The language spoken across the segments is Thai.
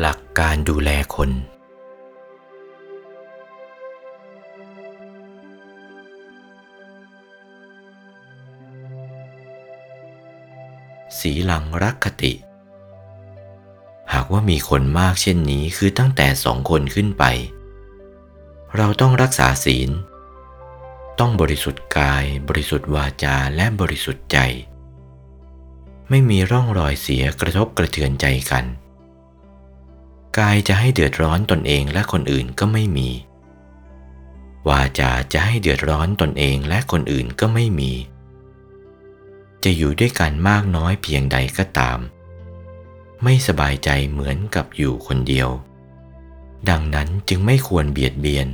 หลักการดูแลคน สีหลังรักคติ หากว่ามีคนมากเช่นนี้คือตั้งแต่สองคนขึ้นไป เราต้องรักษาศีล ต้องบริสุทธิ์กาย บริสุทธิ์วาจาและบริสุทธิ์ใจ ไม่มีร่องรอยเสียกระทบกระเทือนใจกัน กายจะให้เดือดร้อนตนเองและคนอื่นก็ไม่มี วาจาจะให้เดือดร้อนตนเองและคนอื่นก็ไม่มี จะอยู่ด้วยกันมากน้อยเพียงใดก็ตาม ไม่สบายใจเหมือนกับอยู่คนเดียว ดังนั้นจึงไม่ควรเบียดเบียน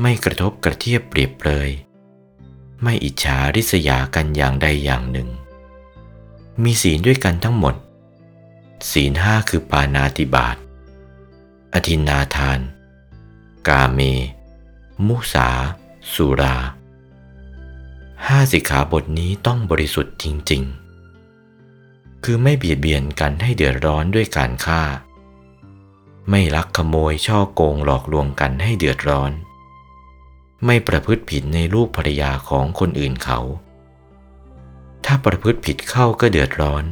ไม่กระทบกระเทียบเปรียบเปรย ไม่อิจฉาริษยากันอย่างใดอย่างหนึ่ง มีศีลด้วยกันทั้งหมด ศีลห้าคือปานาติบาตอธินนาทาน กาเม มุสา สุราห้าสิกขาบทนี้ต้องบริสุทธิ์จริง ๆ คือไม่เบียดเบียนกันให้เดือดร้อนด้วยการฆ่า ไม่ลักขโมยช่อโกงหลอกลวงกันให้เดือดร้อน ไม่ประพฤติผิดในลูกภรรยาของคนอื่นเขา ถ้าประพฤติผิดเข้าก็เดือดร้อน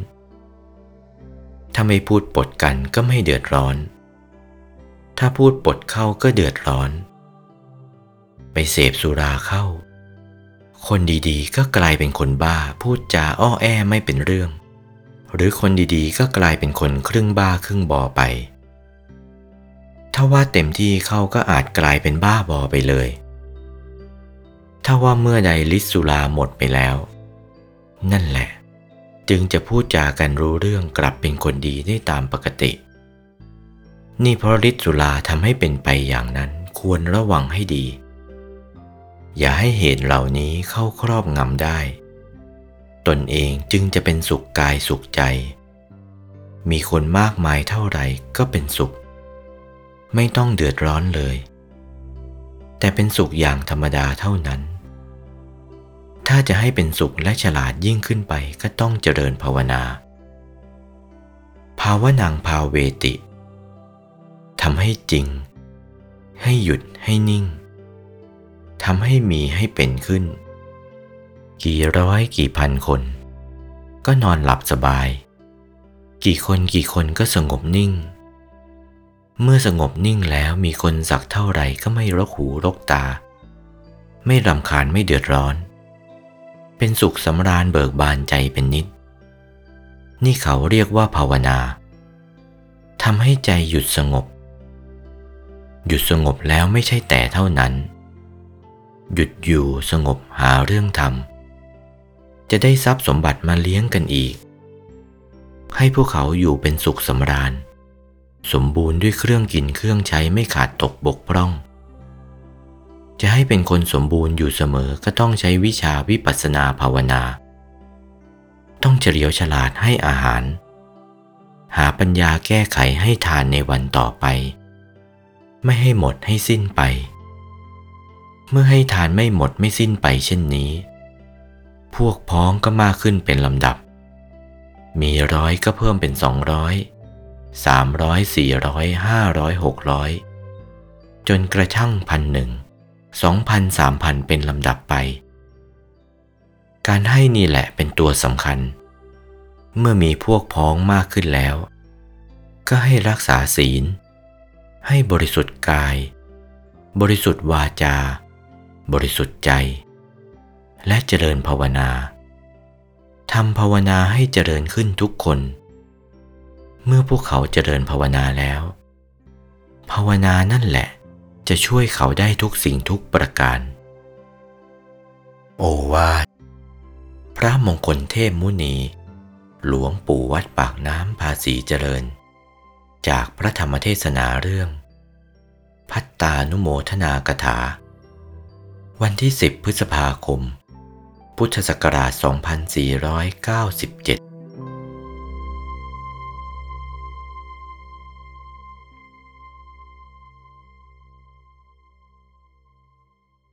ถ้าไม่พูดปดกันก็ไม่เดือดร้อน ถ้าพูดปดเข้าก็เดือดร้อน ไปเสพสุราเข้า คนดีๆ ก็กลายเป็นคนบ้าพูดจาอ้อแอไม่เป็นเรื่อง หรือคนดีๆ ก็กลายเป็นคนครึ่งบ้าครึ่งบอไป ถ้าว่าเต็มที่เข้าก็อาจกลายเป็นบ้าบอไปเลย ถ้าว่าเมื่อใดลิสุราหมดไปแล้ว นั่นแหละ จึงจะพูดจากันรู้เรื่องกลับเป็นคนดีได้ตามปกติ นี่เพราะฤทธิ์สุราทำให้เป็นไปอย่างนั้นควรระวังให้ดี อย่าให้เหตุเหล่านี้เข้าครอบงำได้ ตนเองจึงจะเป็นสุขกายสุขใจ มีคนมากมายเท่าไหร่ก็เป็นสุข ไม่ต้องเดือดร้อนเลย แต่เป็นสุขอย่างธรรมดาเท่านั้น ถ้าจะให้เป็นสุขและฉลาดยิ่งขึ้นไปก็ต้องเจริญภาวนา ภาวนังภาเวติทำให้จริง ให้หยุดให้นิ่งทำให้มีให้เป็นขึ้น กี่ร้อยกี่พันคน ก็นอนหลับสบาย กี่คนกี่คนก็สงบนิ่ง เมื่อสงบนิ่งแล้วมีคนสักเท่าไหร่ก็ไม่รกหูรกตา ไม่รำคาญไม่เดือดร้อน เป็นสุขสำราญเบิกบานใจเป็นนิด นี่เขาเรียกว่าภาวนาทำให้ใจหยุดสงบ หยุดสงบแล้วไม่ใช่แต่เท่านั้น หยุดอยู่สงบหาเรื่องทำจะได้ทรัพย์สมบัติมาเลี้ยงกันอีก ให้พวกเขาอยู่เป็นสุขสำราญ สมบูรณ์ด้วยเครื่องกินเครื่องใช้ไม่ขาดตกบกพร่อง จะให้เป็นคนสมบูรณ์อยู่เสมอก็ต้องใช้วิชาวิปัสสนาภาวนา ต้องเฉลียวฉลาดให้อาหาร หาปัญญาแก้ไขให้ทานในวันต่อไป ไม่ให้หมดให้สิ้นไป เมื่อให้ทานไม่หมดไม่สิ้นไปเช่นนี้ พวกพ้องก็มากขึ้นเป็นลำดับ มีร้อยก็เพิ่มเป็นสองร้อยสามร้อยสี่ร้อยห้าร้อยหกร้อยจนกระทั่งพันหนึ่ง สองพันสามพันเป็นลำดับไป การให้นี่แหละเป็นตัวสำคัญ เมื่อมีพวกพ้องมากขึ้นแล้ว ก็ให้รักษาศีล ให้บริสุทธิ์กาย บริสุทธิ์วาจา บริสุทธิ์ใจ และเจริญภาวนาทำภาวนาให้เจริญขึ้นทุกคน เมื่อพวกเขาเจริญภาวนาแล้ว ภาวนานั่นแหละ จะช่วยเขาได้ทุกสิ่งทุกประการ โอวาท พระมงคลเทพมุนี หลวงปู่วัดปากน้ำภาษีเจริญ จากพระธรรมเทศนาเรื่อง พัตตานุโมทนากถา วันที่ 10 พฤษภาคม พุทธศักราช 2497